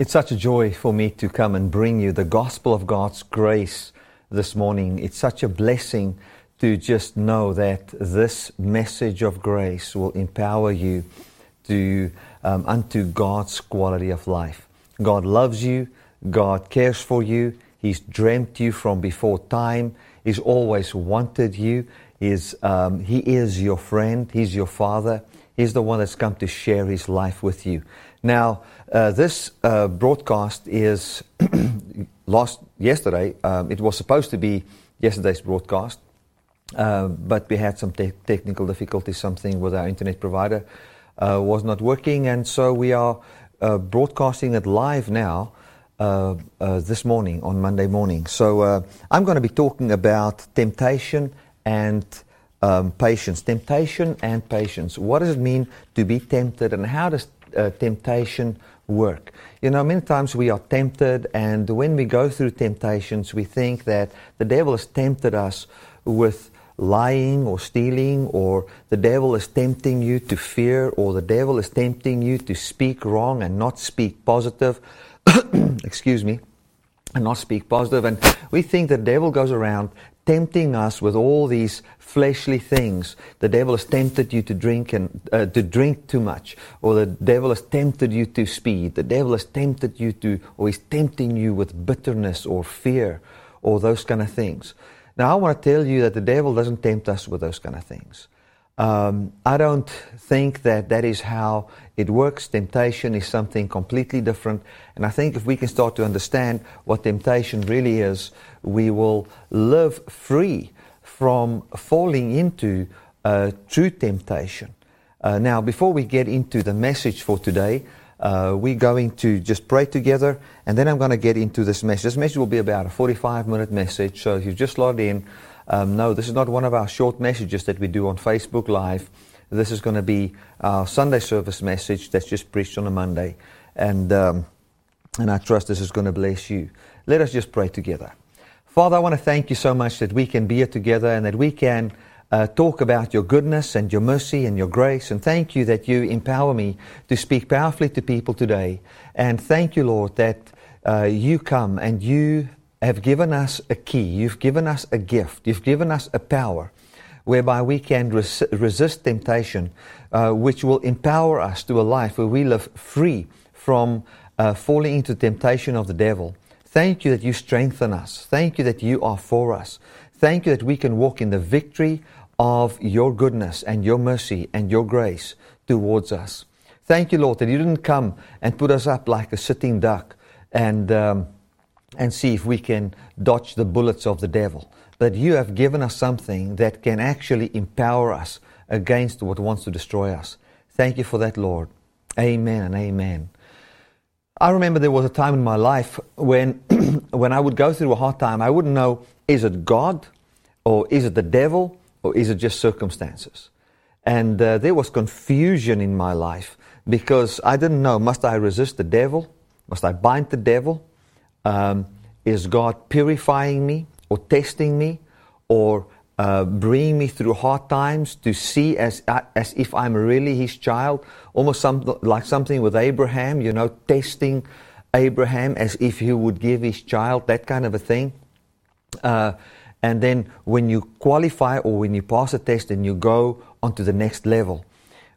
It's such a joy for me to come and bring you the gospel of God's grace this morning. It's such a blessing to just know that this message of grace will empower you to um, unto God's quality of life. God loves you. God cares for you. He's dreamt you from before time. He's always wanted you. He's, um, he is your friend. He's your father. He's the one that's come to share his life with you. Now, uh, this uh, broadcast is last yesterday. Um, it was supposed to be yesterday's broadcast, uh, but we had some te- technical difficulties. Something with our internet provider uh, was not working, and so we are uh, broadcasting it live now. Uh, this morning, on Monday morning. So, I'm going to be talking about temptation and um, patience. Temptation and patience. What does it mean to be tempted, and how does uh, temptation work. You know, many times we are tempted, and when we go through temptations, we think that the devil has tempted us with lying or stealing, or the devil is tempting you to fear, or the devil is tempting you to speak wrong and not speak positive. Excuse me. And not speak positive. And we think the devil goes around tempting us with all these fleshly things. The devil has tempted you to drink and uh, to drink too much, or the devil has tempted you to speed. The devil has tempted you to, or he's tempting you with bitterness or fear, or those kind of things. Now, I want to tell you that the devil doesn't tempt us with those kind of things. Um, I don't think that that is how it works. Temptation is something completely different. And I think if we can start to understand what temptation really is, we will live free from falling into uh, true temptation. Uh, now, before we get into the message for today, uh, we're going to just pray together, and then I'm going to get into this message. This message will be about a 45 minute message, so if you've just logged in, um, no, this is not one of our short messages that we do on Facebook Live. This is going to be our Sunday service message that's just preached on a Monday. And, um, and I trust this is going to bless you. Let us just pray together. Father, I want to thank you so much that we can be here together and that we can uh, talk about your goodness and your mercy and your grace. And thank you that you empower me to speak powerfully to people today. And thank you, Lord, that uh, you come and you have given us a key. You've given us a gift. You've given us a power whereby we can res- resist temptation, uh, which will empower us to a life where we live free from uh, falling into temptation of the devil. Thank you that you strengthen us. Thank you that you are for us. Thank you that we can walk in the victory of your goodness and your mercy and your grace towards us. Thank you, Lord, that you didn't come and put us up like a sitting duck and. Um, and see if we can dodge the bullets of the devil. But you have given us something that can actually empower us against what wants to destroy us. Thank you for that, Lord. Amen and amen. I remember there was a time in my life when, when I would go through a hard time, I wouldn't know is it God or is it the devil or is it just circumstances? And uh, there was confusion in my life because I didn't know must I resist the devil? Must I bind the devil? Um, is God purifying me or testing me or uh, bringing me through hard times to see as, uh, as if I'm really His child? Almost some, like something with Abraham, you know, testing Abraham as if He would give His child, that kind of a thing. Uh, and then when you qualify or when you pass a test and you go on to the next level.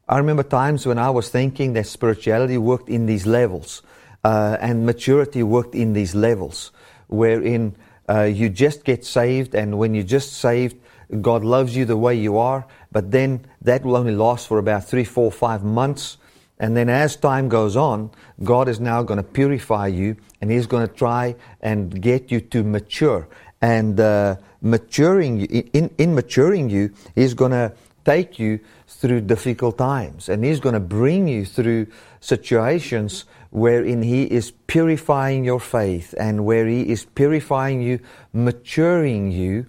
I remember times when I was thinking that spirituality worked in these levels uh, and maturity worked in these levels, wherein uh, you just get saved, and when you're just saved, God loves you the way you are, but then that will only last for about three, four, five months. And then as time goes on, God is now going to purify you and He's going to try and get you to mature. And uh, maturing, in, in maturing you, He's going to take you through difficult times and He's going to bring you through situations wherein He is purifying your faith and where He is purifying you, maturing you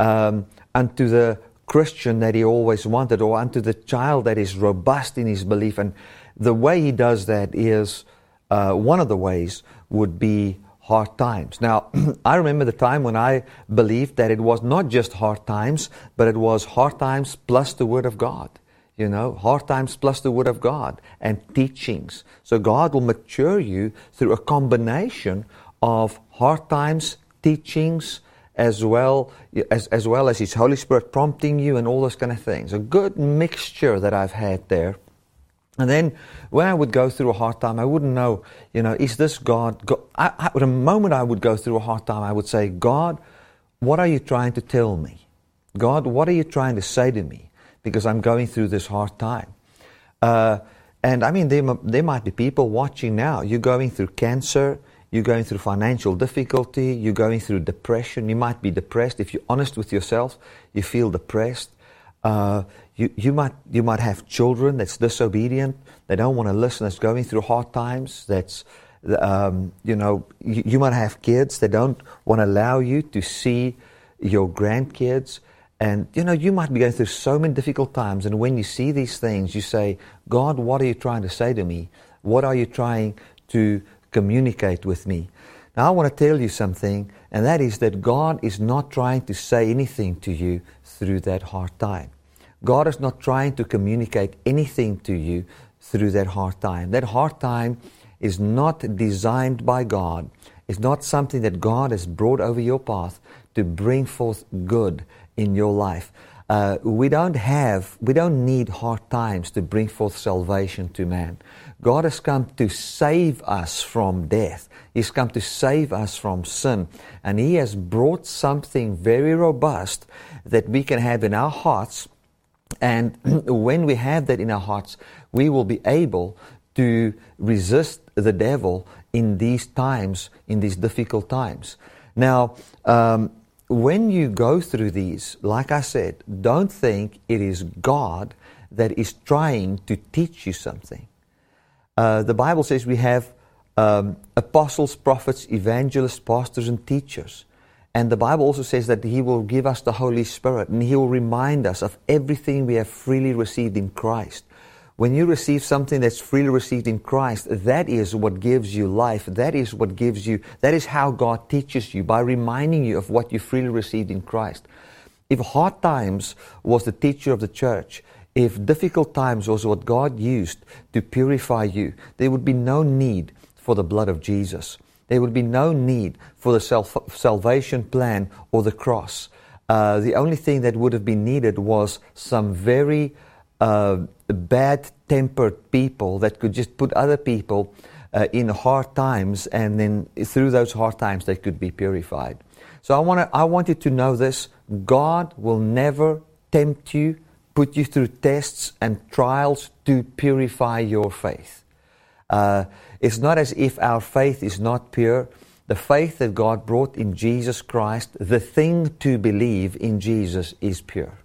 um, unto the Christian that He always wanted or unto the child that is robust in his belief. And the way He does that is uh, one of the ways would be hard times. Now, I remember the time when I believed that it was not just hard times, but it was hard times plus the Word of God. You know, hard times plus the Word of God and teachings. So God will mature you through a combination of hard times, teachings, as well as, as well as His Holy Spirit prompting you and all those kind of things. A good mixture that I've had there. And then when I would go through a hard time, I wouldn't know, you know, is this God? God I, I, the moment I would go through a hard time, I would say, God, what are you trying to tell me? God, what are you trying to say to me? Because I'm going through this hard time. Uh, and I mean, there, there might be people watching now. You're going through cancer, you're going through financial difficulty, you're going through depression. You might be depressed. If you're honest with yourself, you feel depressed. Uh, you, you, might, you might have children that's disobedient, they don't want to listen, that's going through hard times, that's, um, you know, you, you, might have kids that don't want to allow you to see your grandkids. And, you know, you might be going through so many difficult times. And when you see these things, you say, God, what are you trying to say to me? What are you trying to communicate with me? Now, I want to tell you something, and that is that God is not trying to say anything to you through that hard time. God is not trying to communicate anything to you through that hard time. That hard time is not designed by God. It's not something that God has brought over your path to bring forth good in your life. Uh, we don't have, we don't need hard times to bring forth salvation to man. God has come to save us from death. He's come to save us from sin. And He has brought something very robust that we can have in our hearts. And when we have that in our hearts, we will be able to resist the devil in these times, in these difficult times. Now, um, when you go through these, like I said, don't think it is God that is trying to teach you something. Uh, the Bible says we have um, apostles, prophets, evangelists, pastors, and teachers. And the Bible also says that He will give us the Holy Spirit and He will remind us of everything we have freely received in Christ. When you receive something that's freely received in Christ, that is what gives you life. That is what gives you, that is how God teaches you by reminding you of what you freely received in Christ. If hard times was the teacher of the church, if difficult times was what God used to purify you, there would be no need for the blood of Jesus. There would be no need for the self- salvation plan or the cross. Uh, the only thing that would have been needed was some very uh, bad tempered people that could just put other people uh, in hard times, and then through those hard times they could be purified. So I want I want you to know this: God will never tempt you, put you through tests and trials to purify your faith. Uh, it's not as if our faith is not pure. The faith that God brought in Jesus Christ, the thing to believe in Jesus, is pure.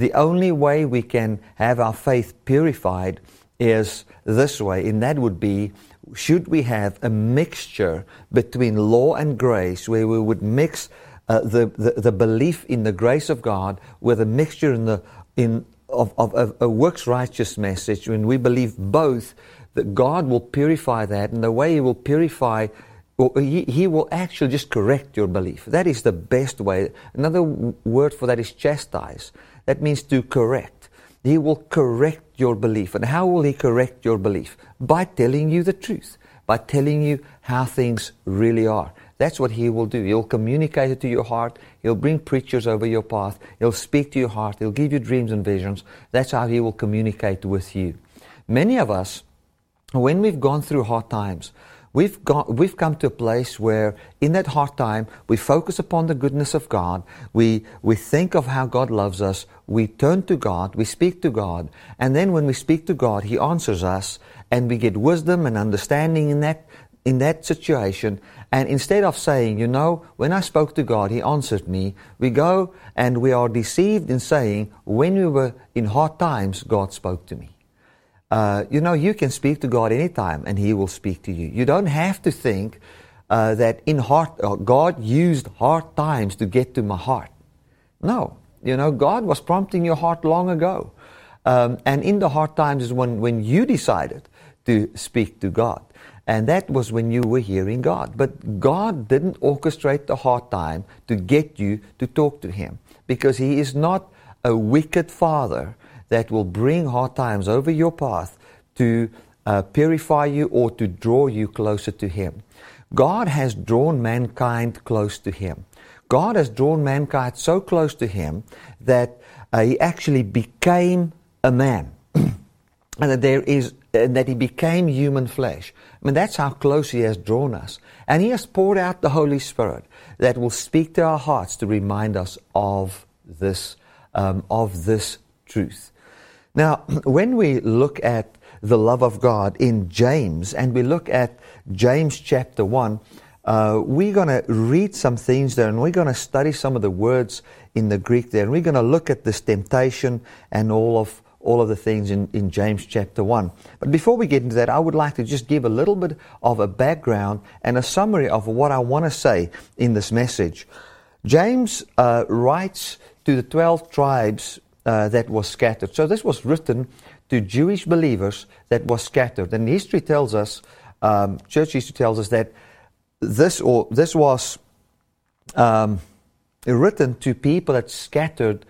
The only way we can have our faith purified is this way, and that would be should we have a mixture between law and grace where we would mix uh, the, the, the, belief in the grace of God with a mixture in the, in, of, of, of a works righteous message when we believe both that God will purify that and the way He will purify he, he, will actually just correct your belief. That is the best way. Another word for that is chastise. That means to correct. He will correct your belief. And how will He correct your belief? By telling you the truth, by telling you how things really are. That's what He will do. He'll communicate it to your heart. He'll bring preachers over your path. He'll speak to your heart. He'll give you dreams and visions. That's how He will communicate with you. Many of us, when we've gone through hard times, We've, got, we've come to a place where, in that hard time, we focus upon the goodness of God. We, we think of how God loves us. We turn to God. We speak to God. And then when we speak to God, He answers us, and we get wisdom and understanding in that, in that situation. And instead of saying, you know, when I spoke to God, He answered me, we go and we are deceived in saying, when we were in hard times, God spoke to me. Uh, you know, you can speak to God anytime and He will speak to you. You don't have to think uh, that in heart, uh, God used hard times to get to my heart. No. You know, God was prompting your heart long ago. Um, and in the hard times is when, when you decided to speak to God. And that was when you were hearing God. But God didn't orchestrate the hard time to get you to talk to Him because He is not a wicked Father that will bring hard times over your path to uh, purify you or to draw you closer to Him. God has drawn mankind close to Him. God has drawn mankind so close to Him that uh, He actually became a man. and that there is and that he became human flesh. I mean, that's how close he has drawn us. And he has poured out the Holy Spirit that will speak to our hearts to remind us of this, um, of this truth. Now, when we look at the love of God in James, and we look at James chapter 1, uh, we're going to read some things there and we're going to study some of the words in the Greek there. And we're going to look at this temptation and all of, all of the things in, in James chapter 1. But before we get into that, I would like to just give a little bit of a background and a summary of what I want to say in this message. James uh, writes to the 12 tribes uh, that was scattered. So this was written to Jewish believers that was scattered. And history tells us, um, church history tells us that this or this was um, written to people that scattered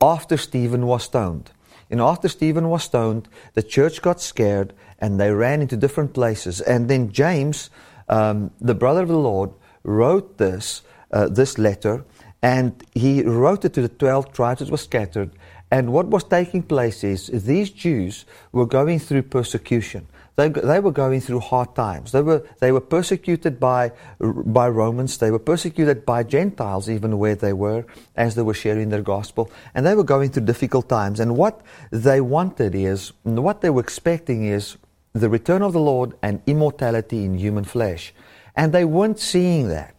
after Stephen was stoned. And after Stephen was stoned, the church got scared and they ran into different places. And then James, um, the brother of the Lord, wrote this uh, this letter, and he wrote it to the twelve tribes that were scattered. And what was taking place is these Jews were going through persecution. They, they were going through hard times. They were, they were persecuted by, by Romans. They were persecuted by Gentiles, even where they were, as they were sharing their gospel. And they were going through difficult times. And what they wanted is, what they were expecting is the return of the Lord and immortality in human flesh. And they weren't seeing that.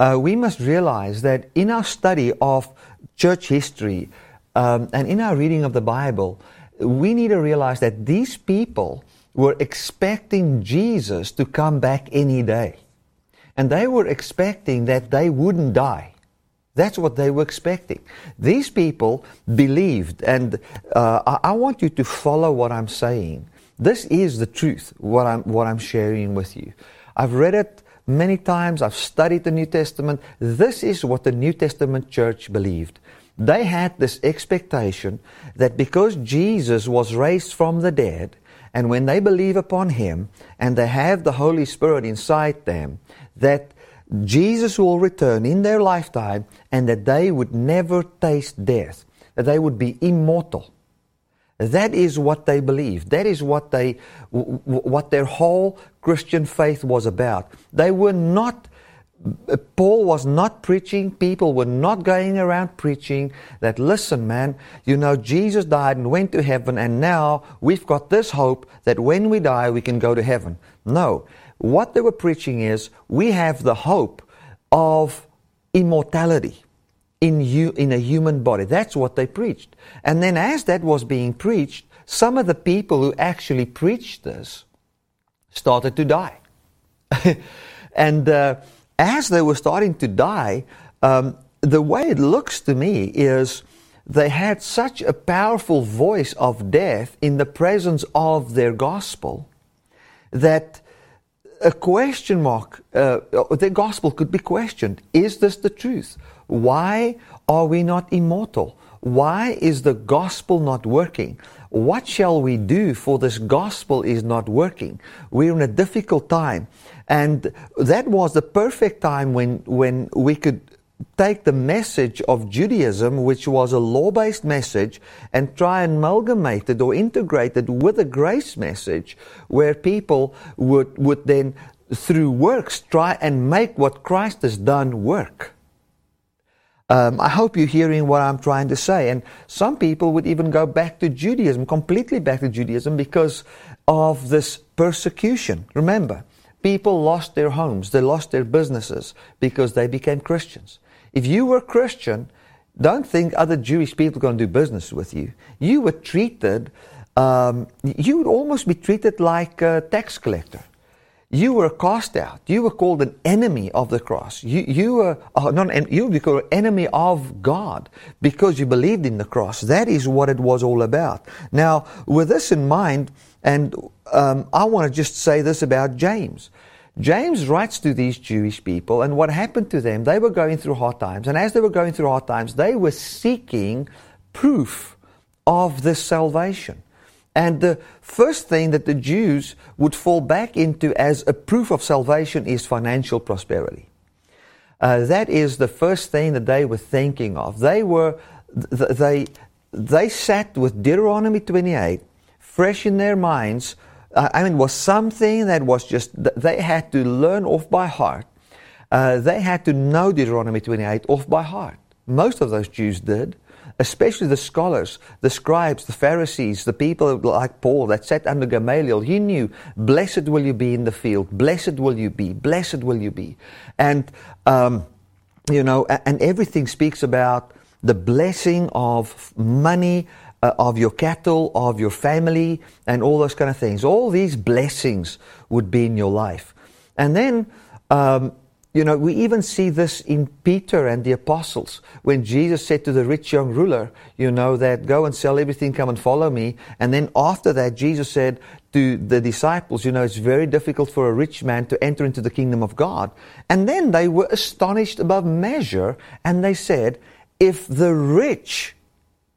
Uh, we must realize that in our study of church history um, and in our reading of the Bible, we need to realize that these people were expecting Jesus to come back any day. And they were expecting that they wouldn't die. That's what they were expecting. These people believed, and uh, I, I want you to follow what I'm saying. This is the truth, what I'm, what I'm sharing with you. I've read it many times, I've studied the New Testament. This is what the New Testament church believed. They had this expectation that because Jesus was raised from the dead, and when they believe upon Him and they have the Holy Spirit inside them, that Jesus will return in their lifetime and that they would never taste death, that they would be immortal. That is what they believed. That is what they, what their whole Christian faith was about. They were not Paul was not preaching, people were not going around preaching that, listen, man, you know, Jesus died and went to heaven, and now we've got this hope that when we die, we can go to heaven. No. What they were preaching is we have the hope of immortality in, you, in a human body. That's what they preached. And then, as that was being preached, some of the people who actually preached this started to die. and, uh, as they were starting to die, um, the way it looks to me is they had such a powerful voice of death in the presence of their gospel that a question mark, uh, the gospel could be questioned. Is this the truth? Why are we not immortal? Why is the gospel not working? What shall we do for this gospel is not working? We're in a difficult time. And that was the perfect time when, when we could take the message of Judaism, which was a law based message, and try and amalgamate it or integrate it with a grace message where people would, would then, through works, try and make what Christ has done work. Um, I hope you're hearing what I'm trying to say. And some people would even go back to Judaism, completely back to Judaism, because of this persecution. Remember, People lost their homes, they lost their businesses because they became Christians. If you were Christian, don't think other Jewish people are going to do business with you. You were treated, um, you would almost be treated like a tax collector. You were cast out. You were called an enemy of the cross. You, you were uh, not an, you were called enemy of God because you believed in the cross. That is what it was all about. Now, with this in mind, and um, I want to just say this about James. James writes to these Jewish people, and what happened to them, they were going through hard times. And as they were going through hard times, they were seeking proof of this salvation. And the first thing that the Jews would fall back into as a proof of salvation is financial prosperity. Uh, that is the first thing that they were thinking of. They were, they, they sat with Deuteronomy 28 fresh in their minds. Uh, I mean, it was something that was just, they had to learn off by heart. Uh, they had to know Deuteronomy 28 off by heart. Most of those Jews did especially the scholars, the scribes, the Pharisees, the people like Paul that sat under Gamaliel, he knew, blessed will you be in the field, blessed will you be, blessed will you be. And, um, you know, and everything speaks about the blessing of money, uh, of your cattle, of your family, and all those kind of things. All these blessings would be in your life. And then, um, you know, we even see this in Peter and the apostles when Jesus said to the rich young ruler, you know, that go and sell everything, come and follow me. And then after that, Jesus said to the disciples, you know, it's very difficult for a rich man to enter into the kingdom of God. And then they were astonished above measure and they said, if the rich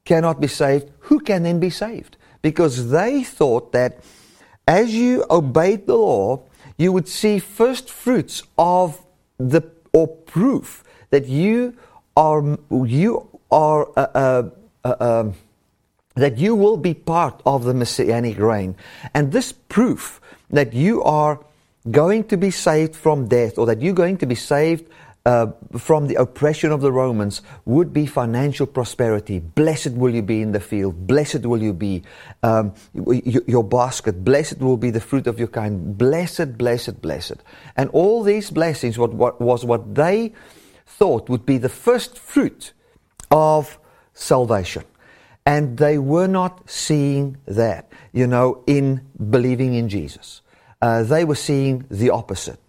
cannot be saved, who can then be saved? Because they thought that as you obeyed the law, you would see first fruits of the or proof that you are you are uh, uh, uh, um, that you will be part of the messianic reign, and this proof that you are going to be saved from death, or that you're going to be saved uh, from the oppression of the Romans would be financial prosperity. Blessed will you be in the field. Blessed will you be um, your basket. Blessed will be the fruit of your kind. Blessed, blessed, blessed. And all these blessings what, what, was what they thought would be the first fruit of salvation. And they were not seeing that, you know, in believing in Jesus. Uh, they were seeing the opposite.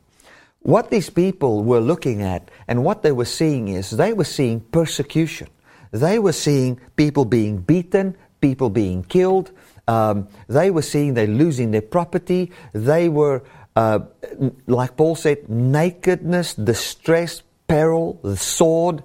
What these people were looking at and what they were seeing is they were seeing persecution. They were seeing people being beaten, people being killed. Um, they were seeing they're losing their property. They were, uh, like Paul said, nakedness, distress, peril, the sword.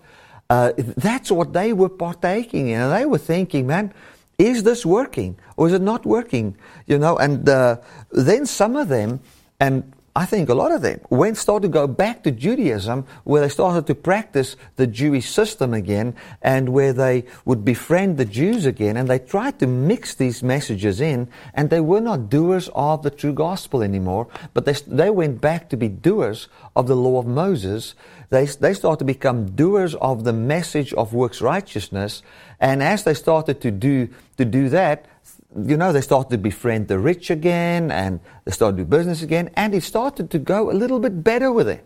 Uh, that's what they were partaking in. And they were thinking, man, is this working or is it not working? You know, and uh, then some of them, and I think a lot of them went started to go back to Judaism, where they started to practice the Jewish system again, and where they would befriend the Jews again, and they tried to mix these messages in, and they were not doers of the true gospel anymore, but they, they went back to be doers of the law of Moses. They, they started to become doers of the message of works righteousness, and as they started to do to do that, you know, they started to befriend the rich again and they started to do business again, and it started to go a little bit better with it.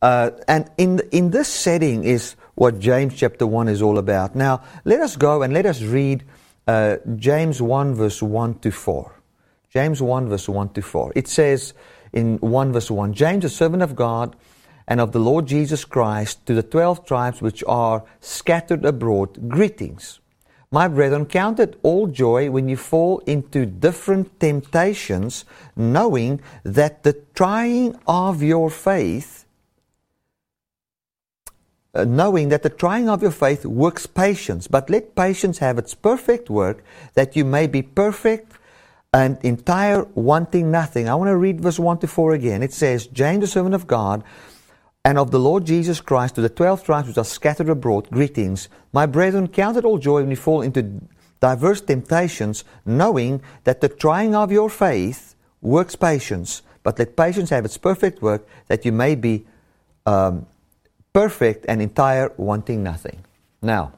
Uh, and in, in this setting is what James chapter 1 is all about. Now, let us go and let us read uh, James 1, verse 1 to 4. James 1, verse 1 to 4. It says in 1 verse 1 James, a servant of God and of the Lord Jesus Christ, to the twelve tribes which are scattered abroad, greetings. My brethren, count it all joy when you fall into different temptations, knowing that the trying of your faith, uh, knowing that the trying of your faith works patience. But let patience have its perfect work, that you may be perfect and entire, wanting nothing. I want to read verse 1 to 4 again. It says, James, the servant of God, and of the Lord Jesus Christ to the twelve tribes which are scattered abroad, greetings. My brethren, count it all joy when you fall into diverse temptations, knowing that the trying of your faith works patience. But let patience have its perfect work, that you may be um, perfect and entire, wanting nothing. Now,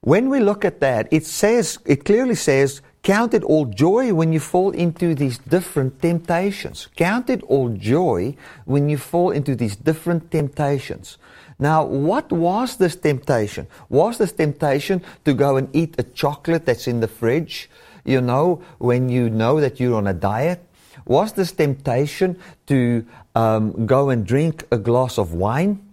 when we look at that, it says, it clearly says, Count it all joy when you fall into these different temptations. Count it all joy when you fall into these different temptations. Now, what was this temptation? Was this temptation to go and eat a chocolate that's in the fridge, you know, when you know that you're on a diet? Was this temptation to um, go and drink a glass of wine?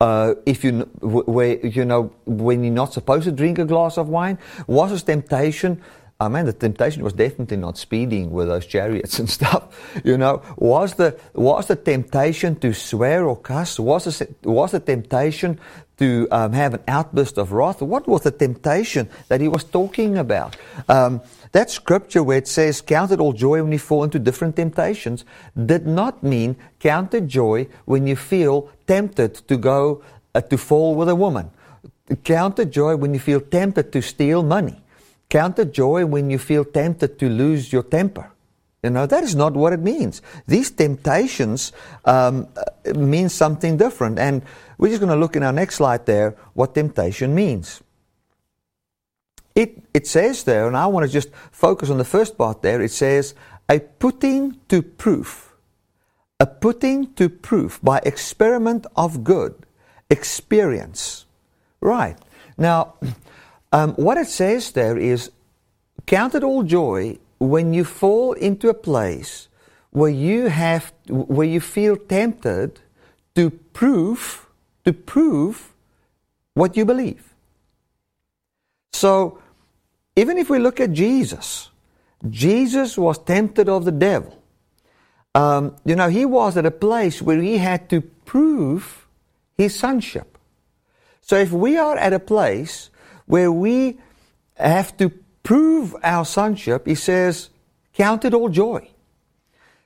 Uh, if you, where, you know, when you're not supposed to drink a glass of wine? Was this temptation I mean, the temptation was definitely not speeding with those chariots and stuff. You know, was the was the temptation to swear or cuss? Was the was the temptation to um, have an outburst of wrath. What was the temptation that he was talking about? Um, that scripture where it says, Count it all joy when you fall into different temptations, did not mean count it joy when you feel tempted to go uh, to fall with a woman. Count it joy when you feel tempted to steal money. Count it joy when you feel tempted to lose your temper. You know, that is not what it means. These temptations um, uh, mean something different. And we're just going to look in our next slide there what temptation means. It, it says there, and I want to just focus on the first part there, it says, a putting to proof. A putting to proof by experiment of good, experience. Right. Now, um, what it says there is, count it all joy when you fall into a place where you have where you feel tempted to prove to prove what you believe. So even if we look at jesus jesus was tempted of the devil. Um, you know he was at a place where he had to prove his sonship. So if we are at a place where we have to prove our sonship, he says, count it all joy.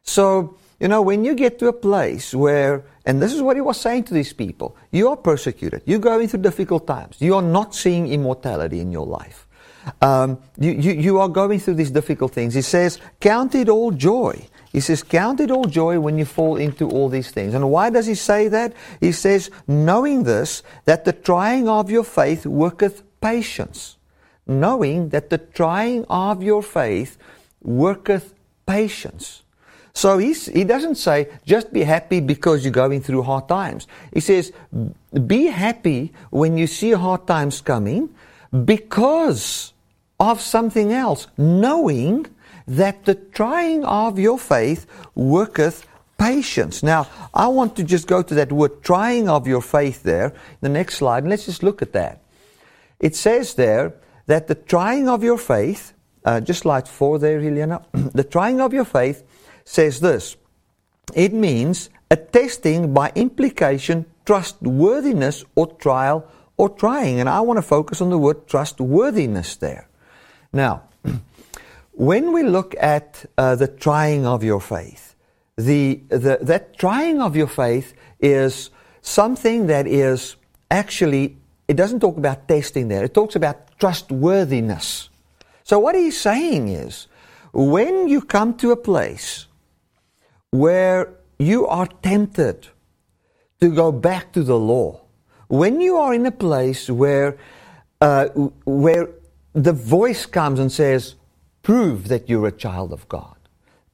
So, you know, when you get to a place where, and this is what he was saying to these people, you are persecuted, you're going through difficult times, you are not seeing immortality in your life. Um, you, you, you are going through these difficult things. He says, count it all joy. He says, count it all joy when you fall into all these things. And why does he say that? He says, knowing this, that the trying of your faith worketh patience knowing that the trying of your faith worketh patience. So he doesn't say, just be happy because you're going through hard times. He says, be happy when you see hard times coming because of something else, knowing that the trying of your faith worketh patience. Now, I want to just go to that word trying of your faith there, the next slide, and let's just look at that. It says there, that the trying of your faith, uh, just like four there, Helena, the trying of your faith says this. It means a testing by implication, trustworthiness or trial or trying. And I want to focus on the word trustworthiness there. Now, when we look at uh, the trying of your faith, the, the, that trying of your faith is something that is actually, it doesn't talk about testing there. It talks about trustworthiness. So, what he's saying is when you come to a place where you are tempted to go back to the law, when you are in a place where, uh, where the voice comes and says, Prove that you're a child of God,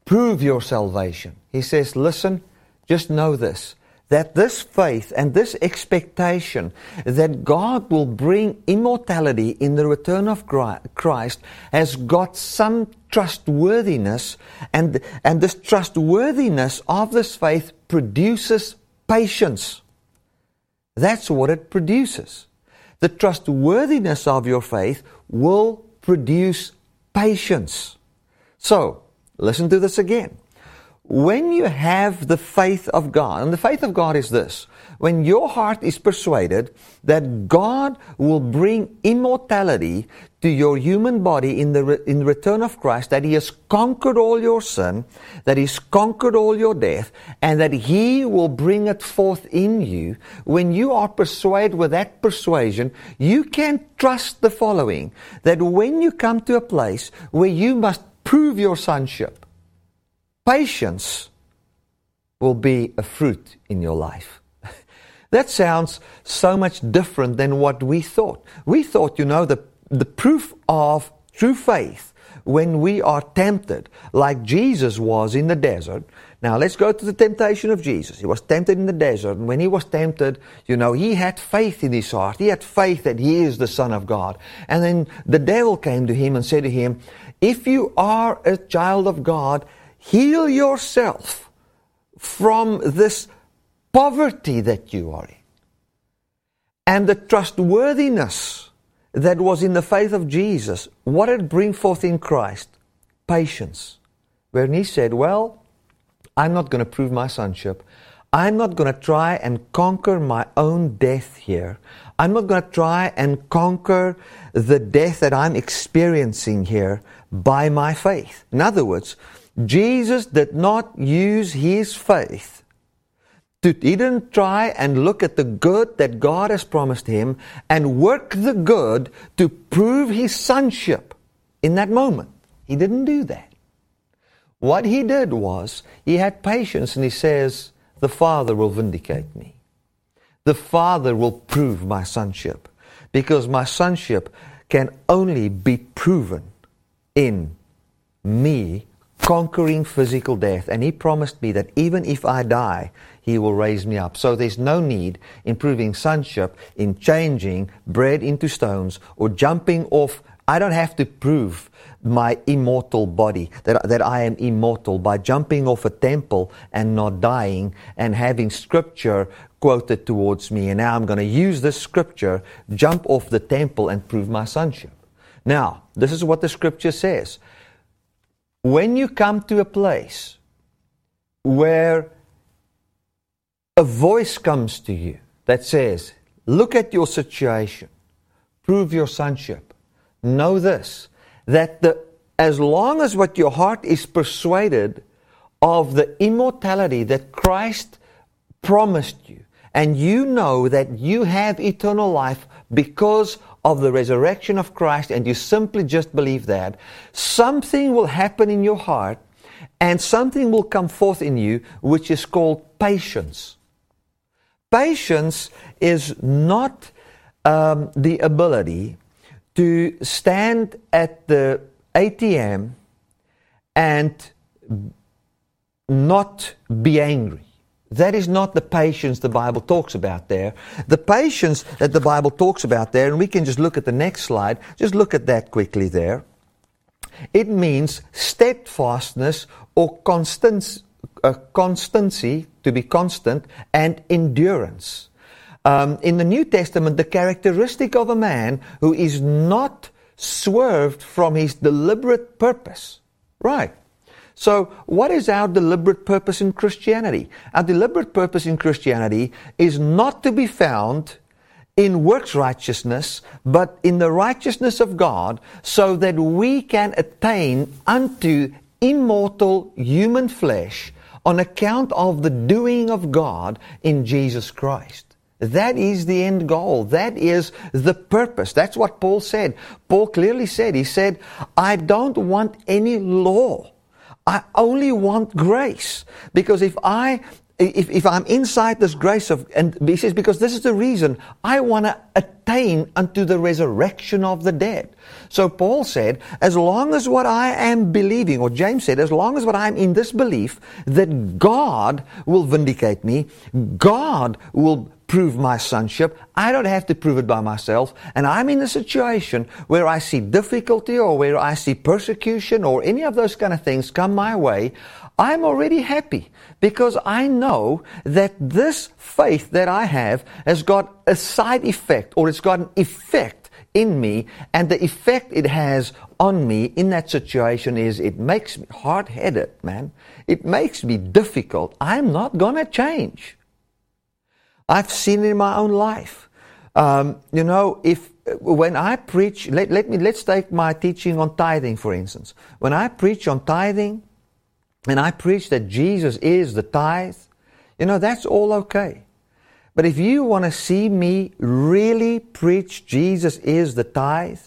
prove your salvation. He says, Listen, just know this that this faith and this expectation that God will bring immortality in the return of Christ has got some trustworthiness, and, and this trustworthiness of this faith produces patience. That's what it produces. The trustworthiness of your faith will produce patience. So, listen to this again when you have the faith of God, and the faith of God is this. When your heart is persuaded that God will bring immortality to your human body in the, re- in the return of Christ, that He has conquered all your sin, that He's conquered all your death, and that He will bring it forth in you, when you are persuaded with that persuasion, you can trust the following that when you come to a place where you must prove your sonship, patience will be a fruit in your life. that sounds so much different than what we thought. We thought, you know, the, the proof of true faith when we are tempted, like Jesus was in the desert. Now let's go to the temptation of Jesus. He was tempted in the desert, and when he was tempted, you know, he had faith in his heart. He had faith that he is the Son of God. And then the devil came to him and said to him, If you are a child of God, Heal yourself from this poverty that you are in. And the trustworthiness that was in the faith of Jesus, what it bring forth in Christ? Patience. Where he said, Well, I'm not going to prove my sonship. I'm not going to try and conquer my own death here. I'm not going to try and conquer the death that I'm experiencing here by my faith. In other words, Jesus did not use his faith. To, he didn't try and look at the good that God has promised him and work the good to prove his sonship in that moment. He didn't do that. What he did was he had patience and he says, The Father will vindicate me. The Father will prove my sonship because my sonship can only be proven in me conquering physical death. And he promised me that even if I die, he will raise me up. So there's no need in proving sonship, in changing bread into stones, or jumping off. I don't have to prove my immortal body, that, that I am immortal by jumping off a temple and not dying and having scripture quoted towards me. And now I'm going to use this scripture, jump off the temple and prove my sonship. Now, this is what the scripture says when you come to a place where a voice comes to you that says, Look at your situation, prove your sonship, know this, that the, as long as what your heart is persuaded of the immortality that Christ promised you, and you know that you have eternal life because of the resurrection of Christ and you simply just believe that, something will happen in your heart and something will come forth in you which is called patience. Patience is not um, the ability to stand at the ATM and not be angry. That is not the patience the Bible talks about there. The patience that the Bible talks about there, and we can just look at the next slide, just look at that quickly there. It means steadfastness or constance, uh, constancy, to be constant, and endurance. Um, in the New Testament, the characteristic of a man who is not swerved from his deliberate purpose. Right. So, what is our deliberate purpose in Christianity? Our deliberate purpose in Christianity is not to be found in works righteousness, but in the righteousness of God, so that we can attain unto immortal human flesh on account of the doing of God in Jesus Christ. That is the end goal. That is the purpose. That's what Paul said. Paul clearly said, he said, I don't want any law. I only want grace. Because if I if, if I'm inside this grace of, and he says, because this is the reason I want to attain unto the resurrection of the dead. So Paul said, as long as what I am believing, or James said, as long as what I'm in this belief that God will vindicate me, God will prove my sonship. I don't have to prove it by myself. And I'm in a situation where I see difficulty or where I see persecution or any of those kind of things come my way. I'm already happy because I know that this faith that I have has got a side effect or it's got an effect in me and the effect it has on me in that situation is it makes me hard-headed, man. It makes me difficult. I'm not gonna change. I've seen it in my own life. Um, you know, if when I preach, let, let me let's take my teaching on tithing, for instance. When I preach on tithing, and I preach that Jesus is the tithe, you know, that's all okay. But if you want to see me really preach Jesus is the tithe,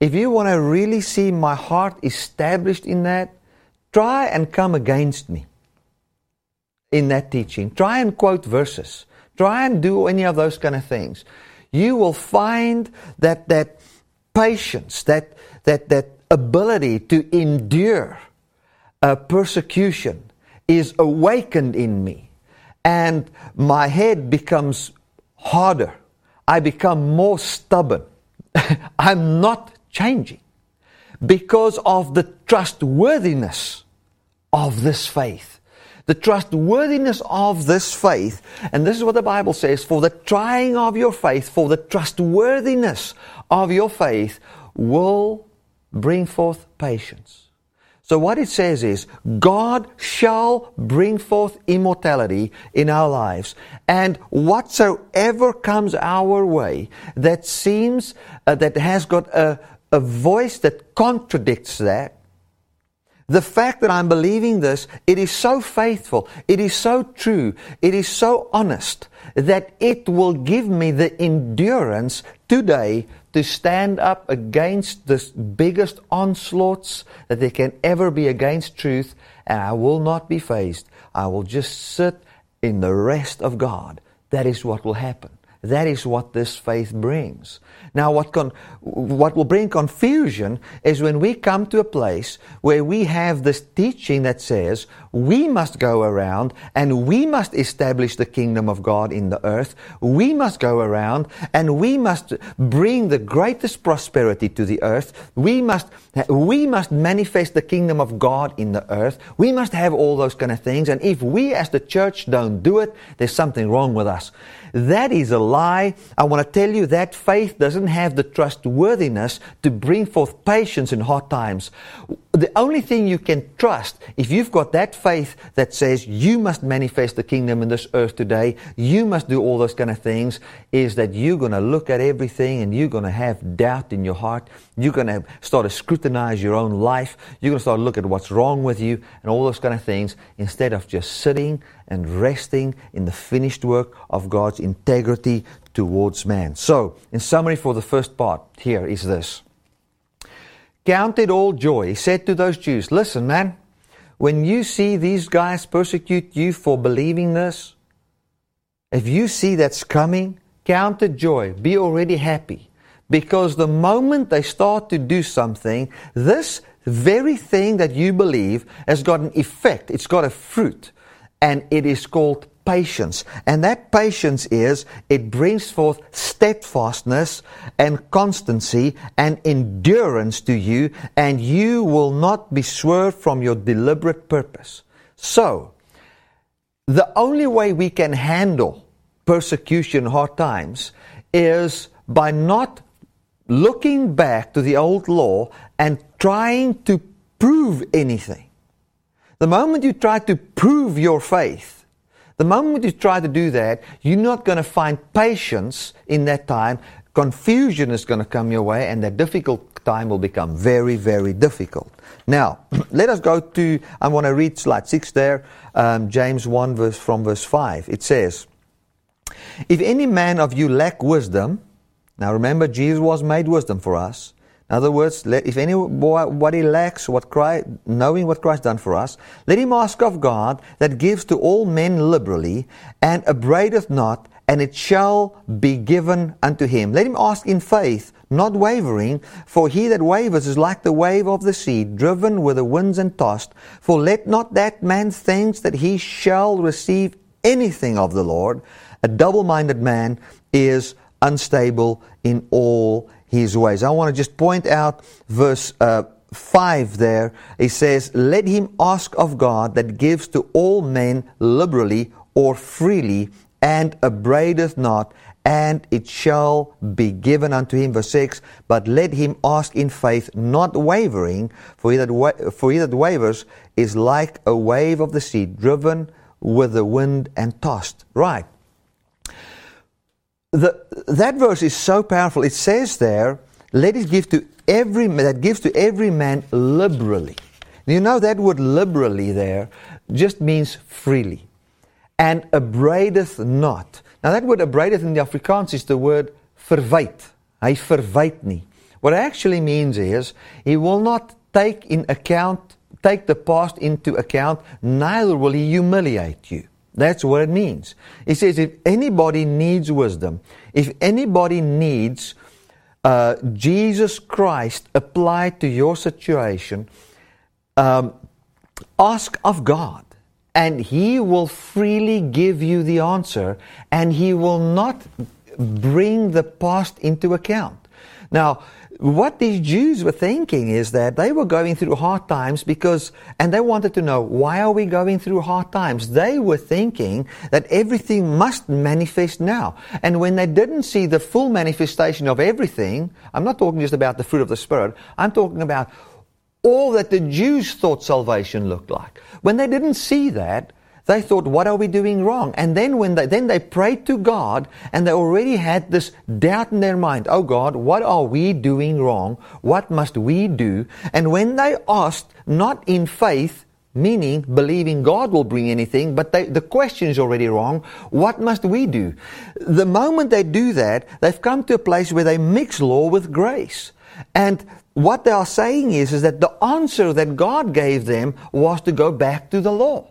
if you want to really see my heart established in that, try and come against me in that teaching. Try and quote verses. Try and do any of those kind of things. You will find that that patience, that that that ability to endure persecution is awakened in me, and my head becomes harder. I become more stubborn. I'm not changing because of the trustworthiness of this faith the trustworthiness of this faith. And this is what the Bible says for the trying of your faith, for the trustworthiness of your faith will bring forth patience. So, what it says is, God shall bring forth immortality in our lives. And whatsoever comes our way that seems, uh, that has got a, a voice that contradicts that, the fact that I'm believing this, it is so faithful, it is so true, it is so honest that it will give me the endurance today to stand up against the biggest onslaughts that there can ever be against truth, and I will not be fazed. I will just sit in the rest of God. That is what will happen. That is what this faith brings. Now, what, con- what will bring confusion is when we come to a place where we have this teaching that says we must go around and we must establish the kingdom of God in the earth. We must go around and we must bring the greatest prosperity to the earth. We must, we must manifest the kingdom of God in the earth. We must have all those kind of things. And if we as the church don't do it, there's something wrong with us. That is a lie. I want to tell you that faith doesn't have the trustworthiness to bring forth patience in hard times. The only thing you can trust, if you've got that faith that says you must manifest the kingdom in this earth today, you must do all those kind of things, is that you're going to look at everything and you're going to have doubt in your heart. You're going to start to scrutinize your own life. You're going to start to look at what's wrong with you and all those kind of things instead of just sitting and resting in the finished work of God's integrity towards man. So, in summary, for the first part here is this Count it all joy. He said to those Jews, Listen, man, when you see these guys persecute you for believing this, if you see that's coming, count it joy. Be already happy. Because the moment they start to do something, this very thing that you believe has got an effect, it's got a fruit and it is called patience. And that patience is, it brings forth steadfastness and constancy and endurance to you, and you will not be swerved from your deliberate purpose. So, the only way we can handle persecution, hard times, is by not looking back to the old law and trying to prove anything. The moment you try to prove your faith, the moment you try to do that, you're not going to find patience in that time. Confusion is going to come your way, and that difficult time will become very, very difficult. Now, let us go to, I want to read slide 6 there, um, James 1, verse, from verse 5. It says, If any man of you lack wisdom, now remember, Jesus was made wisdom for us. In other words, if anybody lacks what Christ, knowing what Christ done for us, let him ask of God that gives to all men liberally and upbraideth not, and it shall be given unto him. Let him ask in faith, not wavering, for he that wavers is like the wave of the sea, driven with the winds and tossed. For let not that man think that he shall receive anything of the Lord. A double minded man is unstable in all his ways. I want to just point out verse uh, 5 there. He says, Let him ask of God that gives to all men liberally or freely and upbraideth not, and it shall be given unto him. Verse 6 But let him ask in faith, not wavering, for he that, wa- for he that wavers is like a wave of the sea, driven with the wind and tossed. Right the, that verse is so powerful. It says there, let it give to every that gives to every man liberally. You know that word liberally there just means freely. And upbraideth not. Now that word upbraideth in the Afrikaans is the word verwyt. Hy verwyt nie. What it actually means is he will not take in account take the past into account, neither will he humiliate you. That's what it means. It says if anybody needs wisdom, if anybody needs uh, Jesus Christ applied to your situation, um, ask of God. And He will freely give you the answer, and He will not bring the past into account. Now, what these Jews were thinking is that they were going through hard times because, and they wanted to know, why are we going through hard times? They were thinking that everything must manifest now. And when they didn't see the full manifestation of everything, I'm not talking just about the fruit of the Spirit, I'm talking about all that the Jews thought salvation looked like. When they didn't see that, they thought, what are we doing wrong? And then when they, then they prayed to God and they already had this doubt in their mind. Oh God, what are we doing wrong? What must we do? And when they asked, not in faith, meaning believing God will bring anything, but they, the question is already wrong. What must we do? The moment they do that, they've come to a place where they mix law with grace. And what they are saying is, is that the answer that God gave them was to go back to the law.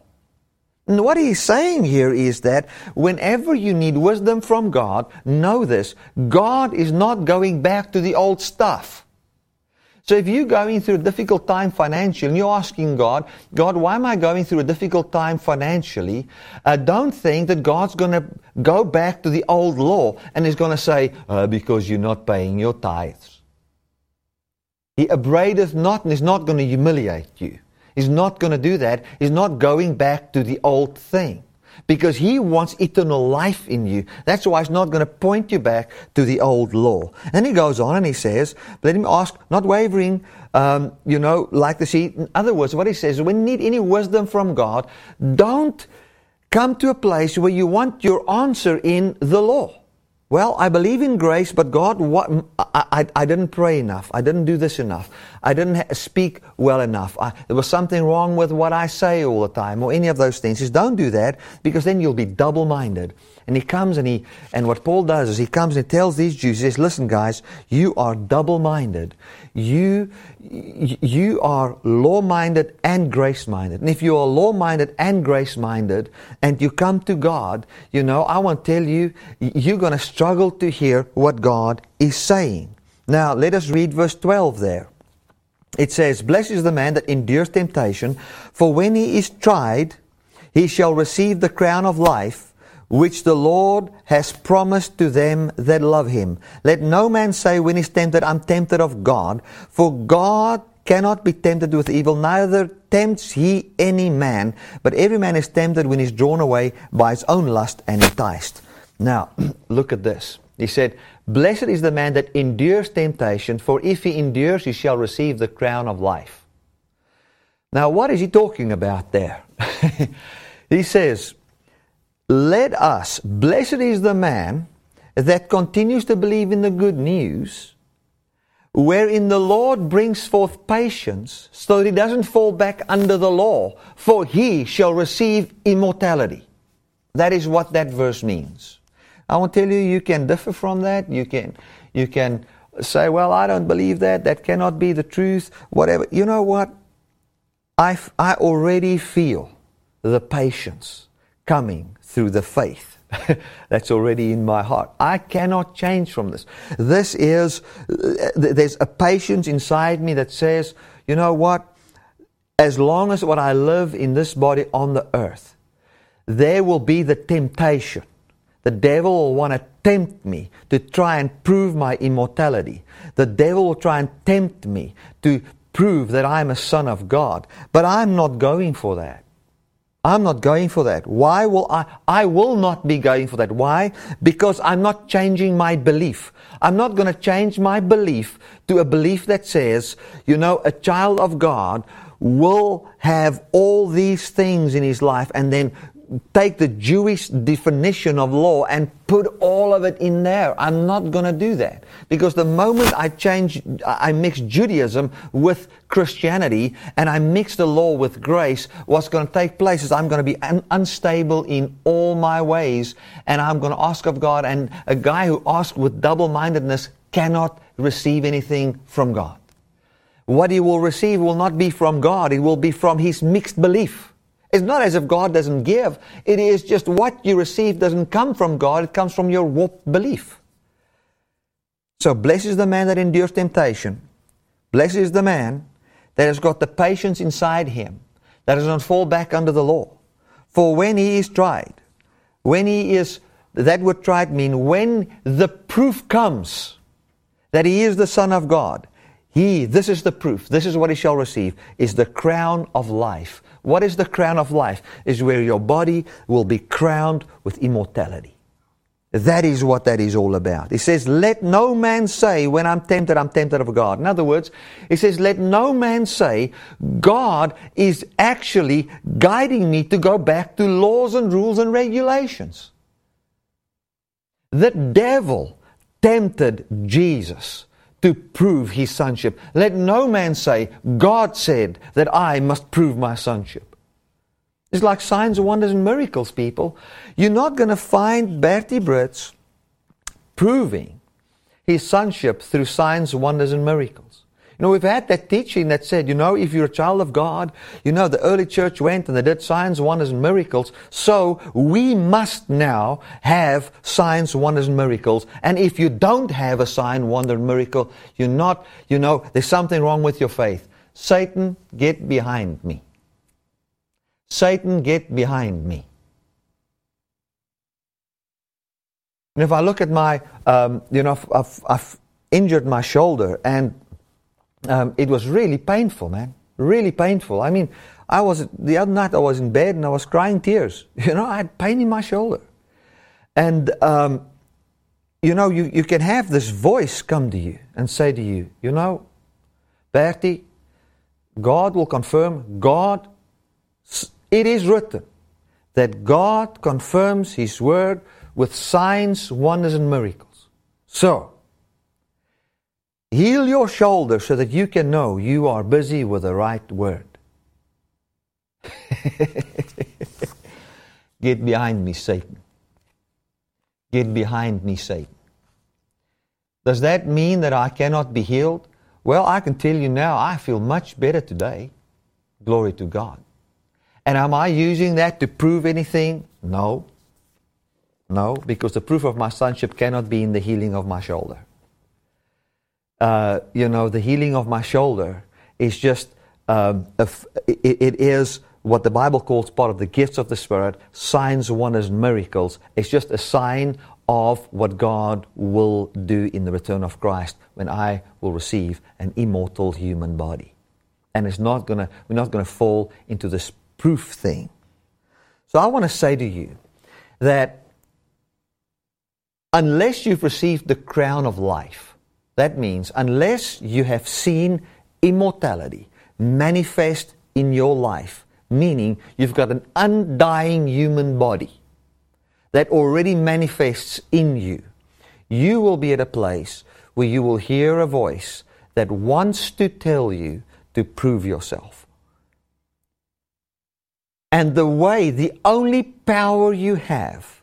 And what he's saying here is that whenever you need wisdom from God, know this, God is not going back to the old stuff. So if you're going through a difficult time financially and you're asking God, God, why am I going through a difficult time financially? Uh, don't think that God's going to go back to the old law and is going to say, uh, because you're not paying your tithes. He upbraideth not and is not going to humiliate you. He's not going to do that. He's not going back to the old thing because he wants eternal life in you. That's why he's not going to point you back to the old law. And he goes on and he says, let him ask, not wavering, um, you know, like the sea. In other words, what he says, when you need any wisdom from God, don't come to a place where you want your answer in the law. Well, I believe in grace, but God, what, I, I, I, didn't pray enough. I didn't do this enough. I didn't speak well enough. I, there was something wrong with what I say all the time, or any of those things. He says, don't do that, because then you'll be double-minded. And he comes and he, and what Paul does is he comes and he tells these Jews, he says, listen guys, you are double-minded. You, you are law-minded and grace-minded. And if you are law-minded and grace-minded, and you come to God, you know, I want to tell you, you're going to struggle to hear what God is saying. Now, let us read verse 12 there. It says, Blessed is the man that endures temptation, for when he is tried, he shall receive the crown of life which the Lord has promised to them that love him. Let no man say when he's tempted, I'm tempted of God, for God cannot be tempted with evil, neither tempts he any man, but every man is tempted when he's drawn away by his own lust and enticed. Now, look at this. He said, Blessed is the man that endures temptation, for if he endures, he shall receive the crown of life. Now, what is he talking about there? he says, let us, blessed is the man that continues to believe in the good news, wherein the Lord brings forth patience, so that he doesn't fall back under the law, for he shall receive immortality. That is what that verse means. I to tell you, you can differ from that. You can, you can say, well, I don't believe that. That cannot be the truth. Whatever. You know what? I, I already feel the patience coming through the faith. That's already in my heart. I cannot change from this. This is, there's a patience inside me that says, you know what? As long as what I live in this body on the earth, there will be the temptation. The devil will want to tempt me to try and prove my immortality. The devil will try and tempt me to prove that I'm a son of God. But I'm not going for that. I'm not going for that. Why will I? I will not be going for that. Why? Because I'm not changing my belief. I'm not going to change my belief to a belief that says, you know, a child of God will have all these things in his life and then take the Jewish definition of law and put all of it in there. I'm not going to do that. Because the moment I change, I mix Judaism with Christianity and I mix the law with grace, what's going to take place is I'm going to be un- unstable in all my ways and I'm going to ask of God. And a guy who asks with double mindedness cannot receive anything from God. What he will receive will not be from God, it will be from his mixed belief. It's not as if God doesn't give. It is just what you receive doesn't come from God, it comes from your warped belief. So, blessed is the man that endures temptation. Blessed is the man that has got the patience inside him, that does not fall back under the law. For when he is tried, when he is, that word tried mean when the proof comes that he is the Son of God, he, this is the proof, this is what he shall receive, is the crown of life what is the crown of life? Is where your body will be crowned with immortality. That is what that is all about. He says, Let no man say, when I'm tempted, I'm tempted of God. In other words, he says, Let no man say, God is actually guiding me to go back to laws and rules and regulations. The devil tempted Jesus to prove his sonship. Let no man say, God said that I must prove my sonship. It's like signs, wonders, and miracles, people. You're not going to find Bertie Brits proving his sonship through signs, wonders, and miracles. You know, we've had that teaching that said, you know, if you're a child of God, you know, the early church went and they did signs, wonders, and miracles. So we must now have signs, wonders, and miracles. And if you don't have a sign, wonder, and miracle, you're not, you know, there's something wrong with your faith. Satan, get behind me. Satan, get behind me. And if I look at my, um, you know, I've, I've, I've, injured my shoulder and um, it was really painful, man. Really painful. I mean, I was, the other night I was in bed and I was crying tears. You know, I had pain in my shoulder. And, um, you know, you, you can have this voice come to you and say to you, you know, Bertie, God will confirm, God it is written that God confirms His word with signs, wonders, and miracles. So, heal your shoulder so that you can know you are busy with the right word. Get behind me, Satan. Get behind me, Satan. Does that mean that I cannot be healed? Well, I can tell you now, I feel much better today. Glory to God. And am I using that to prove anything? No. No, because the proof of my sonship cannot be in the healing of my shoulder. Uh, you know, the healing of my shoulder is just, um, it, it is what the Bible calls part of the gifts of the Spirit, signs, wonders, miracles. It's just a sign of what God will do in the return of Christ when I will receive an immortal human body. And it's not gonna, we're not going to fall into this proof thing. So I want to say to you that unless you've received the crown of life, that means unless you have seen immortality manifest in your life, meaning you've got an undying human body that already manifests in you, you will be at a place where you will hear a voice that wants to tell you to prove yourself. And the way, the only power you have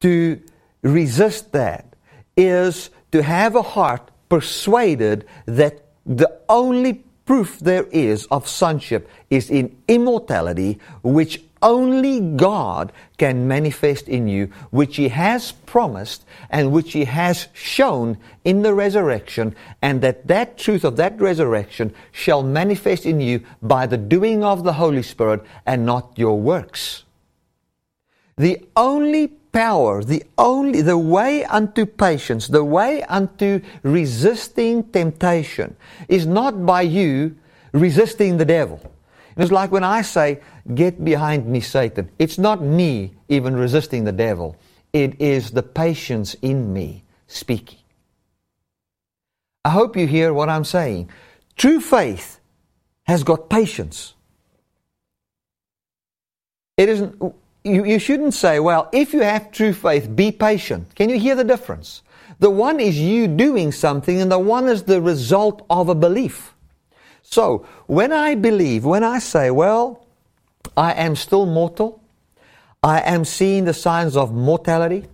to resist that is to have a heart persuaded that the only proof there is of sonship is in immortality, which only God can manifest in you, which He has promised and which He has shown in the resurrection, and that that truth of that resurrection shall manifest in you by the doing of the Holy Spirit and not your works. The only power, the only, the way unto patience, the way unto resisting temptation is not by you resisting the devil. It's like when I say, Get behind me, Satan. It's not me even resisting the devil, it is the patience in me speaking. I hope you hear what I'm saying. True faith has got patience. It isn't, you, you shouldn't say, well, if you have true faith, be patient. Can you hear the difference? The one is you doing something, and the one is the result of a belief. So, when I believe, when I say, well, I am still mortal, I am seeing the signs of mortality,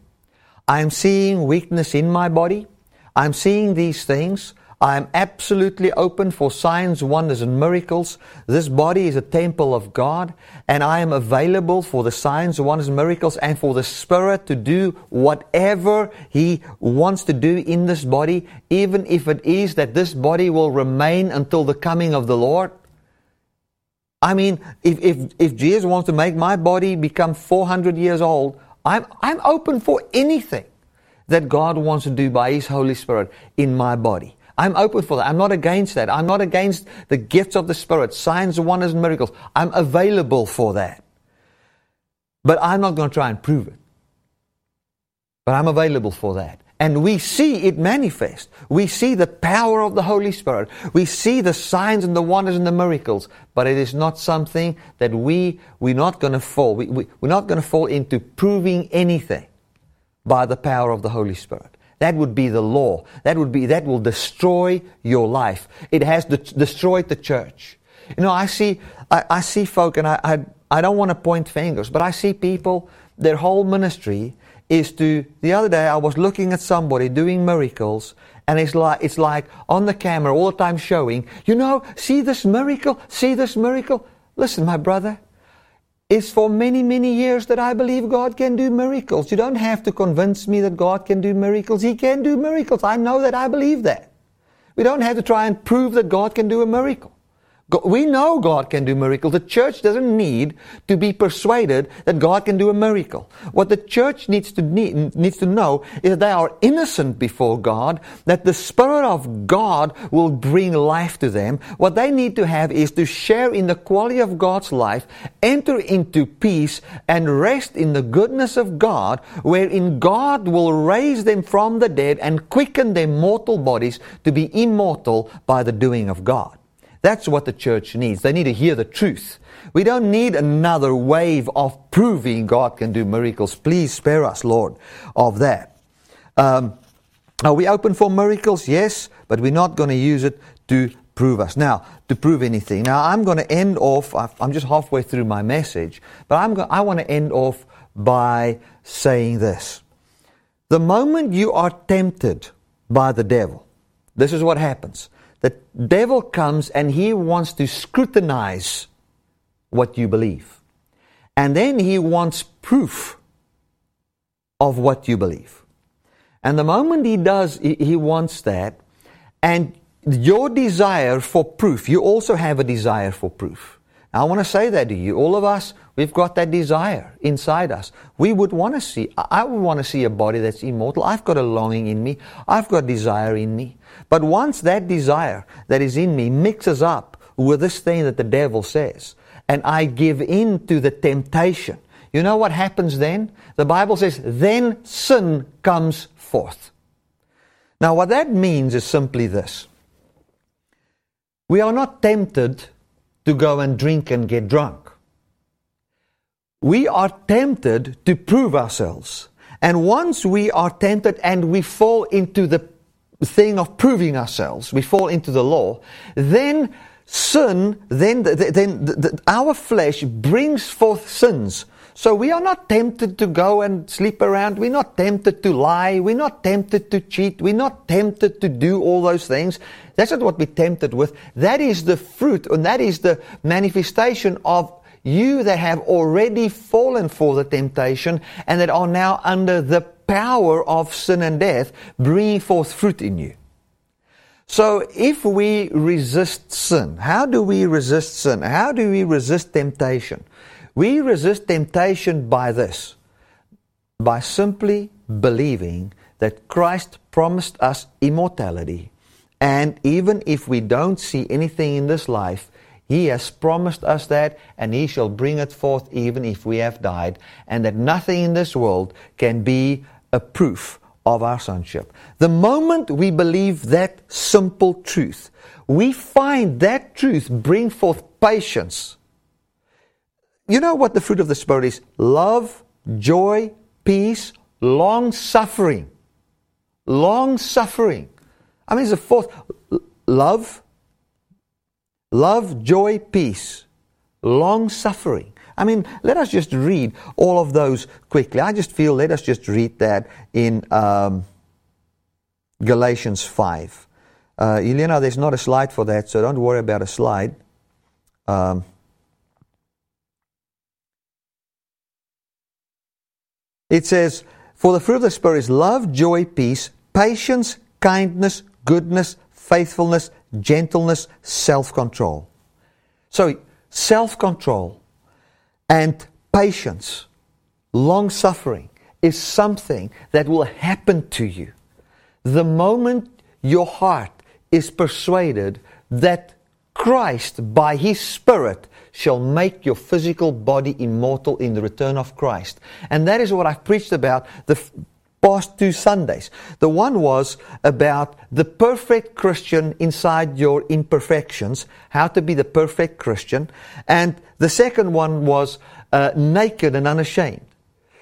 I am seeing weakness in my body, I'm seeing these things, I am absolutely open for signs, wonders, and miracles. This body is a temple of God, and I am available for the signs, wonders, and miracles, and for the Spirit to do whatever He wants to do in this body, even if it is that this body will remain until the coming of the Lord. I mean, if, if, if Jesus wants to make my body become 400 years old, I'm, I'm open for anything that God wants to do by His Holy Spirit in my body. I'm open for that. I'm not against that. I'm not against the gifts of the Spirit, signs, wonders, and miracles. I'm available for that. But I'm not going to try and prove it. But I'm available for that. And we see it manifest. We see the power of the Holy Spirit. We see the signs and the wonders and the miracles. But it is not something that we, we're not going to fall. We, we, we're not going to fall into proving anything by the power of the Holy Spirit. That would be the law. That would be, that will destroy your life. It has de- destroyed the church. You know, I see, I, I see folk, and I, I, I don't want to point fingers, but I see people, their whole ministry is to, the other day I was looking at somebody doing miracles, and it's like, it's like on the camera all the time showing, you know, see this miracle, see this miracle. Listen, my brother, it's for many, many years that I believe God can do miracles. You don't have to convince me that God can do miracles. He can do miracles. I know that. I believe that. We don't have to try and prove that God can do a miracle. We know God can do miracles. The church doesn't need to be persuaded that God can do a miracle. What the church needs to need, needs to know is that they are innocent before God, that the Spirit of God will bring life to them. What they need to have is to share in the quality of God's life, enter into peace, and rest in the goodness of God, wherein God will raise them from the dead and quicken their mortal bodies to be immortal by the doing of God. That's what the church needs. They need to hear the truth. We don't need another wave of proving God can do miracles. Please spare us, Lord, of that. Um, are we open for miracles? Yes, but we're not going to use it to prove us. Now, to prove anything. Now, I'm going to end off, I'm just halfway through my message, but I'm I want to end off by saying this. The moment you are tempted by the devil, this is what happens. The devil comes and he wants to scrutinize what you believe. And then he wants proof of what you believe. And the moment he does, he, wants that. And your desire for proof, you also have a desire for proof. I want to say that to you. All of us, we've got that desire inside us. We would want to see, I would want to see a body that's immortal. I've got a longing in me. I've got desire in me. But once that desire that is in me mixes up with this thing that the devil says, and I give in to the temptation, you know what happens then? The Bible says, then sin comes forth. Now, what that means is simply this we are not tempted to go and drink and get drunk. We are tempted to prove ourselves. And once we are tempted and we fall into the thing of proving ourselves, we fall into the law, then sin, then, then the, the, our flesh brings forth sins. So we are not tempted to go and sleep around. We're not tempted to lie. We're not tempted to cheat. We're not tempted to do all those things. That's not what we're tempted with. That is the fruit and that is the manifestation of you that have already fallen for the temptation and that are now under the power of sin and death bringing forth fruit in you. So if we resist sin, how do we resist sin? How do we resist temptation? We resist temptation by this, by simply believing that Christ promised us immortality. And even if we don't see anything in this life, he has promised us that, and He shall bring it forth even if we have died, and that nothing in this world can be a proof of our sonship. The moment we believe that simple truth, we find that truth bring forth patience. You know what the fruit of the Spirit is? Love, joy, peace, long suffering. Long suffering. I mean, it's a fourth. Love, love, joy, peace, long suffering. I mean, let us just read all of those quickly. I just feel let us just read that in um, Galatians 5. Uh, Elena, there's not a slide for that, so don't worry about a slide. Um, it says, For the fruit of the Spirit is love, joy, peace, patience, kindness, goodness, faithfulness, gentleness, self control. So, self control and patience, long suffering, is something that will happen to you. The moment your heart is persuaded that Christ, by His Spirit, shall make your physical body immortal in the return of Christ. And that is what I've preached about. The, past two Sundays. The one was about the perfect Christian inside your imperfections, how to be the perfect Christian. And the second one was uh, naked and unashamed.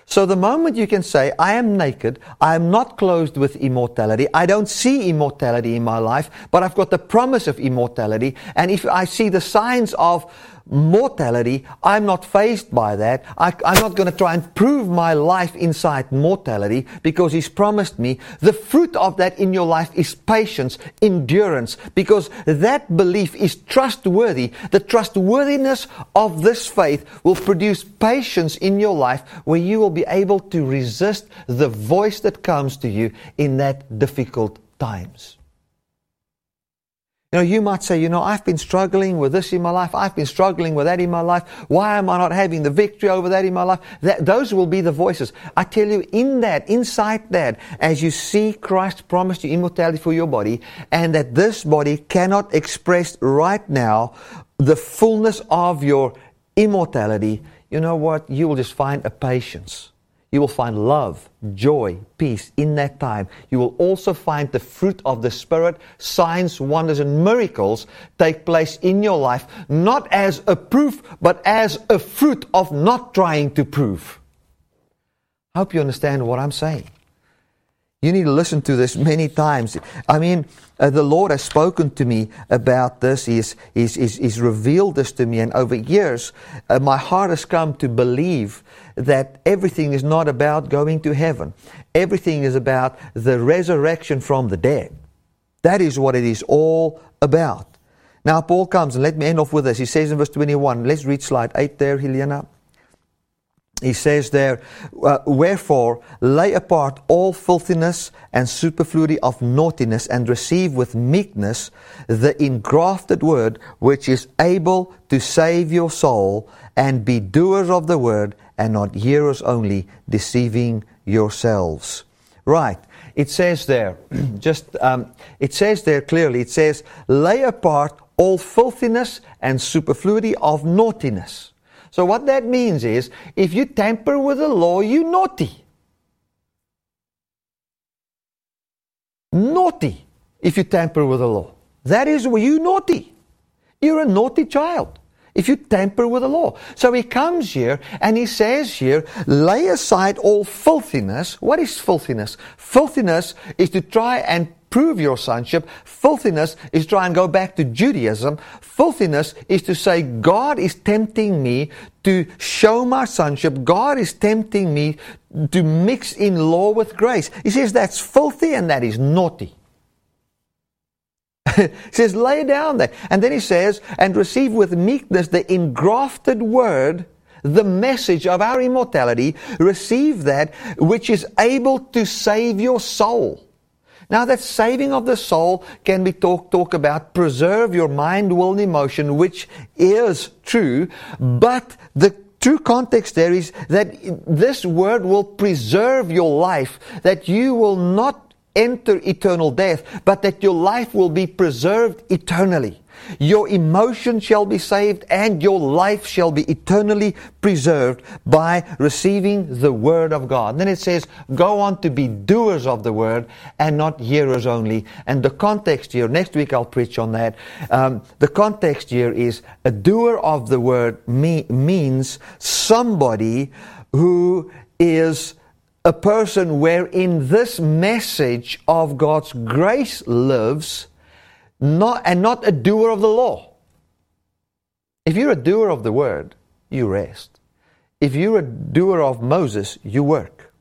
So the moment you can say, I am naked, I am not clothed with immortality, I don't see immortality in my life, but I've got the promise of immortality, and if I see the signs of mortality, I'm not faced by that. I, am not going to try and prove my life inside mortality because He's promised me the fruit of that in your life is patience, endurance, because that belief is trustworthy. The trustworthiness of this faith will produce patience in your life where you will be able to resist the voice that comes to you in that difficult times. You know, you might say, you know, I've been struggling with this in my life. I've been struggling with that in my life. Why am I not having the victory over that in my life? That, those will be the voices. I tell you, in that, inside that, as you see Christ promised you immortality for your body, and that this body cannot express right now the fullness of your immortality, you know what? You will just find a patience you will find love, joy, peace in that time. You will also find the fruit of the Spirit. Signs, wonders, and miracles take place in your life, not as a proof, but as a fruit of not trying to prove. I hope you understand what I'm saying. You need to listen to this many times. I mean, uh, the Lord has spoken to me about this. He's, he's, he's, he's revealed this to me. And over years, uh, my heart has come to believe that everything is not about going to heaven. Everything is about the resurrection from the dead. That is what it is all about. Now, Paul comes, and let me end off with this. He says in verse 21, let's read slide 8 there, Helena he says there, uh, Wherefore lay apart all filthiness and superfluity of naughtiness, and receive with meekness the engrafted word, which is able to save your soul, and be doers of the word, and not hearers only, deceiving yourselves. Right. It says there, just, um, it says there clearly, it says, lay apart all filthiness and superfluity of naughtiness. So what that means is, if you tamper with the law, you naughty. Naughty if you tamper with the law. That is you naughty. You're a naughty child if you tamper with the law. So he comes here and he says here, lay aside all filthiness. What is filthiness? Filthiness is to try and prove your sonship. Filthiness is try and go back to Judaism. Filthiness is to say, God is tempting me to show my sonship. God is tempting me to mix in law with grace. He says that's filthy and that is naughty. he says, lay down there. And then he says, and receive with meekness the engrafted word the message of our immortality, receive that which is able to save your soul. Now that saving of the soul can be talk, talk about preserve your mind, will, and emotion, which is true, but the true context there is that this word will preserve your life, that you will not enter eternal death, but that your life will be preserved eternally. Your emotion shall be saved and your life shall be eternally preserved by receiving the Word of God. And then it says, go on to be doers of the Word and not hearers only. And the context here, next week I'll preach on that. Um, the context here is a doer of the Word me- means somebody who is a person wherein this message of God's grace lives not, and not a doer of the law. If you're a doer of the word, you rest. If you're a doer of Moses, you work.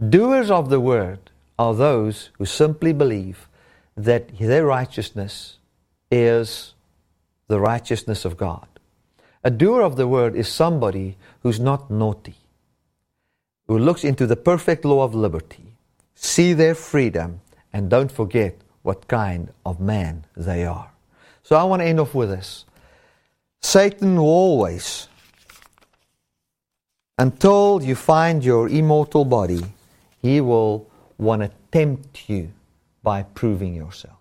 Doers of the word are those who simply believe that their righteousness is the righteousness of God. A doer of the word is somebody who's not naughty, who looks into the perfect law of liberty, see their freedom, and don't forget what kind of man they are. So I want to end off with this. Satan will always, until you find your immortal body, he will want to tempt you by proving yourself.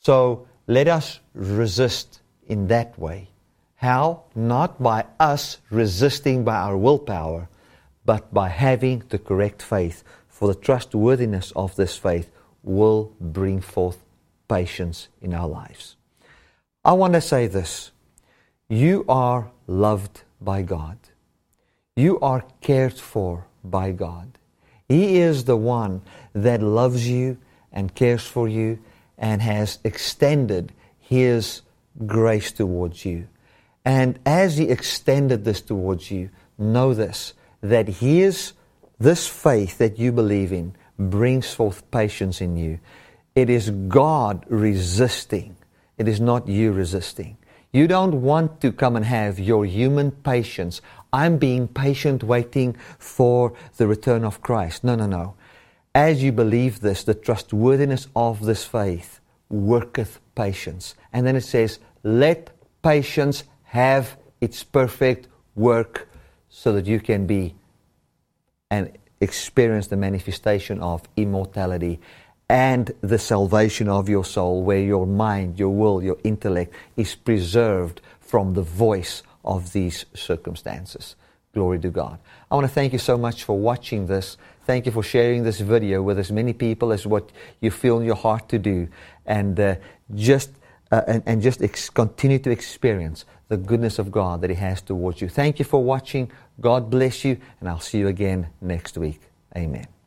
So let us resist in that way. How? Not by us resisting by our willpower, but by having the correct faith. For the trustworthiness of this faith will bring forth patience in our lives. I want to say this you are loved by God, you are cared for by God. He is the one that loves you and cares for you and has extended His grace towards you. And as He extended this towards you, know this that His, this faith that you believe in brings forth patience in you. It is God resisting, it is not you resisting. You don't want to come and have your human patience. I'm being patient waiting for the return of Christ. No, no, no. As you believe this, the trustworthiness of this faith worketh patience. And then it says, let patience have its perfect work so that you can be and experience the manifestation of immortality and the salvation of your soul, where your mind, your will, your intellect is preserved from the voice of these circumstances. Glory to God. I want to thank you so much for watching this. Thank you for sharing this video with as many people as what you feel in your heart to do. And uh, just uh, and, and, just ex- continue to experience the goodness of God that He has towards you. Thank you for watching. God bless you, and I'll see you again next week. Amen.